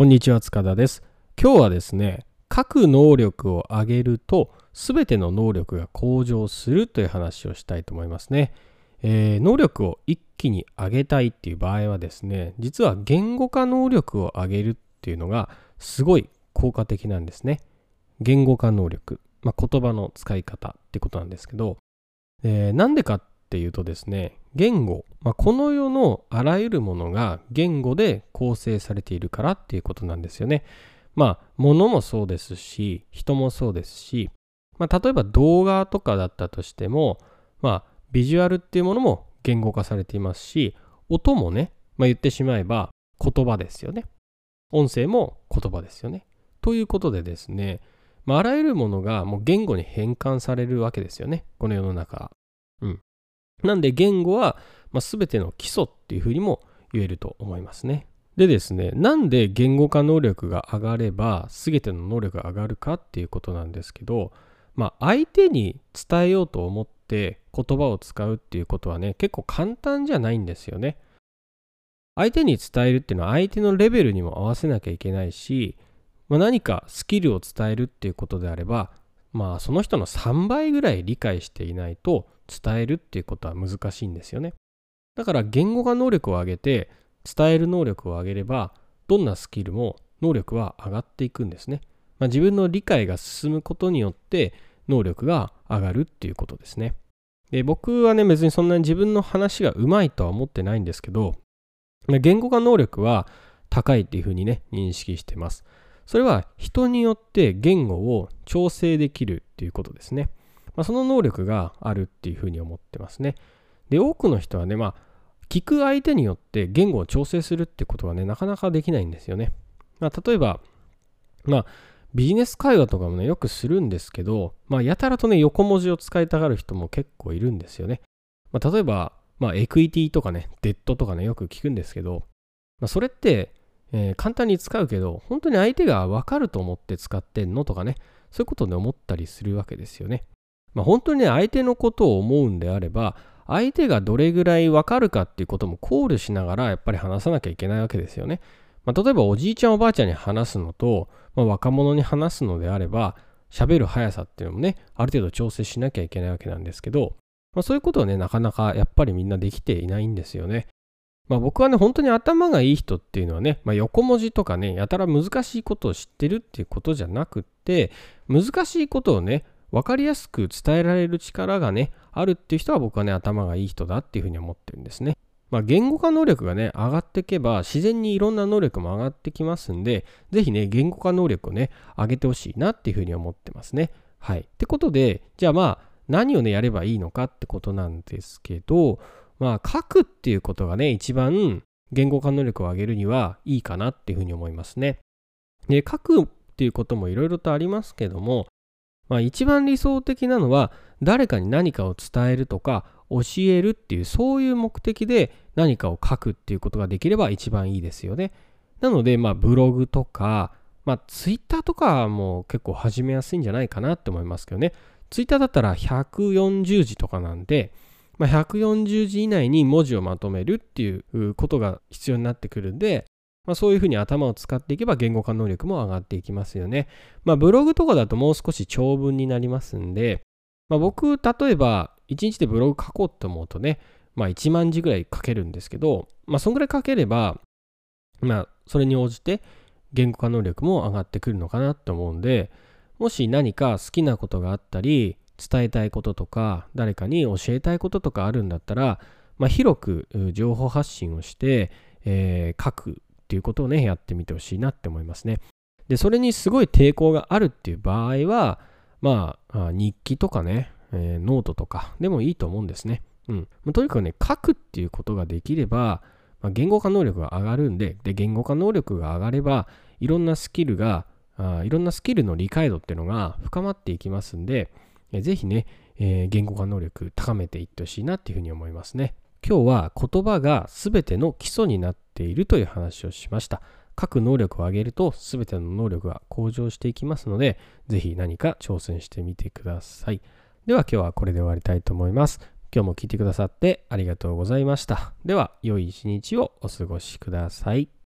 こんにちは塚田です。今日はですね書く能力を上げると全ての能力が向上するという話をしたいと思いますね、えー、能力を一気に上げたいっていう場合はですね実は言語化能力を上げるっていうのがすごい効果的なんですね。言語化能力、まあ、言葉の使い方ってことなんですけど、えー、なんでかっっていうとですね言語、まあ、この世のあらゆるものが言語で構成されているからっていうことなんですよね。まあ物もそうですし人もそうですし、まあ、例えば動画とかだったとしても、まあ、ビジュアルっていうものも言語化されていますし音もね、まあ、言ってしまえば言葉ですよね。音声も言葉ですよね。ということでですね、まあ、あらゆるものがもう言語に変換されるわけですよね。この世の中。うん。なんで言語は、まあ、全ての基礎っていうふうにも言えると思いますね。でですね、なんで言語化能力が上がれば全ての能力が上がるかっていうことなんですけど、まあ、相手に伝えようと思って言葉を使うっていうことはね、結構簡単じゃないんですよね。相手に伝えるっていうのは相手のレベルにも合わせなきゃいけないし、まあ、何かスキルを伝えるっていうことであれば、まあその人の3倍ぐらい理解していないと伝えるっていうことは難しいんですよね。だから言語化能力を上げて伝える能力を上げればどんなスキルも能力は上がっていくんですね。まあ、自分の理解が進むことによって能力が上がるっていうことですね。で僕はね別にそんなに自分の話がうまいとは思ってないんですけど言語化能力は高いっていうふうにね認識してます。それは人によって言語を調整できるっていうことですね。まあ、その能力があるっていうふうに思ってますね。で、多くの人はね、まあ、聞く相手によって言語を調整するってことがね、なかなかできないんですよね。まあ、例えば、まあ、ビジネス会話とかもね、よくするんですけど、まあ、やたらとね、横文字を使いたがる人も結構いるんですよね。まあ、例えば、まあ、エクイティとかね、デッドとかね、よく聞くんですけど、まあ、それって、えー、簡単に使うけど、本当に相手がわかると思って使ってんのとかね、そういうことで思ったりするわけですよね。まあ、本当にね、相手のことを思うんであれば、相手がどれぐらいわかるかっていうことも考慮しながらやっぱり話さなきゃいけないわけですよね。まあ、例えばおじいちゃんおばあちゃんに話すのと、まあ、若者に話すのであれば、喋る速さっていうのもね、ある程度調整しなきゃいけないわけなんですけど、まあ、そういうことはね、なかなかやっぱりみんなできていないんですよね。まあ、僕はね、本当に頭がいい人っていうのはね、まあ、横文字とかね、やたら難しいことを知ってるっていうことじゃなくって、難しいことをね、分かりやすく伝えられる力がね、あるっていう人は僕はね、頭がいい人だっていうふうに思ってるんですね。まあ、言語化能力がね、上がっていけば、自然にいろんな能力も上がってきますんで、ぜひね、言語化能力をね、上げてほしいなっていうふうに思ってますね。はい。ってことで、じゃあまあ、何をね、やればいいのかってことなんですけど、まあ、書くっていうことがね、一番言語化能力を上げるにはいいかなっていうふうに思いますね。で、書くっていうこともいろいろとありますけども、まあ、一番理想的なのは誰かに何かを伝えるとか教えるっていうそういう目的で何かを書くっていうことができれば一番いいですよね。なのでまあブログとかまあツイッターとかも結構始めやすいんじゃないかなって思いますけどね。ツイッターだったら140字とかなんで、まあ、140字以内に文字をまとめるっていうことが必要になってくるんで、まあ、そういうふうに頭を使っていけば言語化能力も上がっていきますよね。まあ、ブログとかだともう少し長文になりますんで、まあ、僕、例えば1日でブログ書こうと思うとね、まあ、1万字ぐらい書けるんですけど、まあ、そんぐらい書ければ、まあ、それに応じて言語化能力も上がってくるのかなと思うんで、もし何か好きなことがあったり、伝えたいこととか、誰かに教えたいこととかあるんだったら、まあ、広く情報発信をして、えー、書くっていうことをね、やってみてほしいなって思いますね。で、それにすごい抵抗があるっていう場合は、まあ、日記とかね、えー、ノートとかでもいいと思うんですね。うん。とにかくね、書くっていうことができれば、まあ、言語化能力が上がるんで、で、言語化能力が上がれば、いろんなスキルが、あいろんなスキルの理解度っていうのが深まっていきますんで、ぜひね、えー、言語化能力高めていってほしいなっていうふうに思いますね。今日は言葉が全ての基礎になっているという話をしました。書く能力を上げると全ての能力が向上していきますので、ぜひ何か挑戦してみてください。では今日はこれで終わりたいと思います。今日も聞いてくださってありがとうございました。では良い一日をお過ごしください。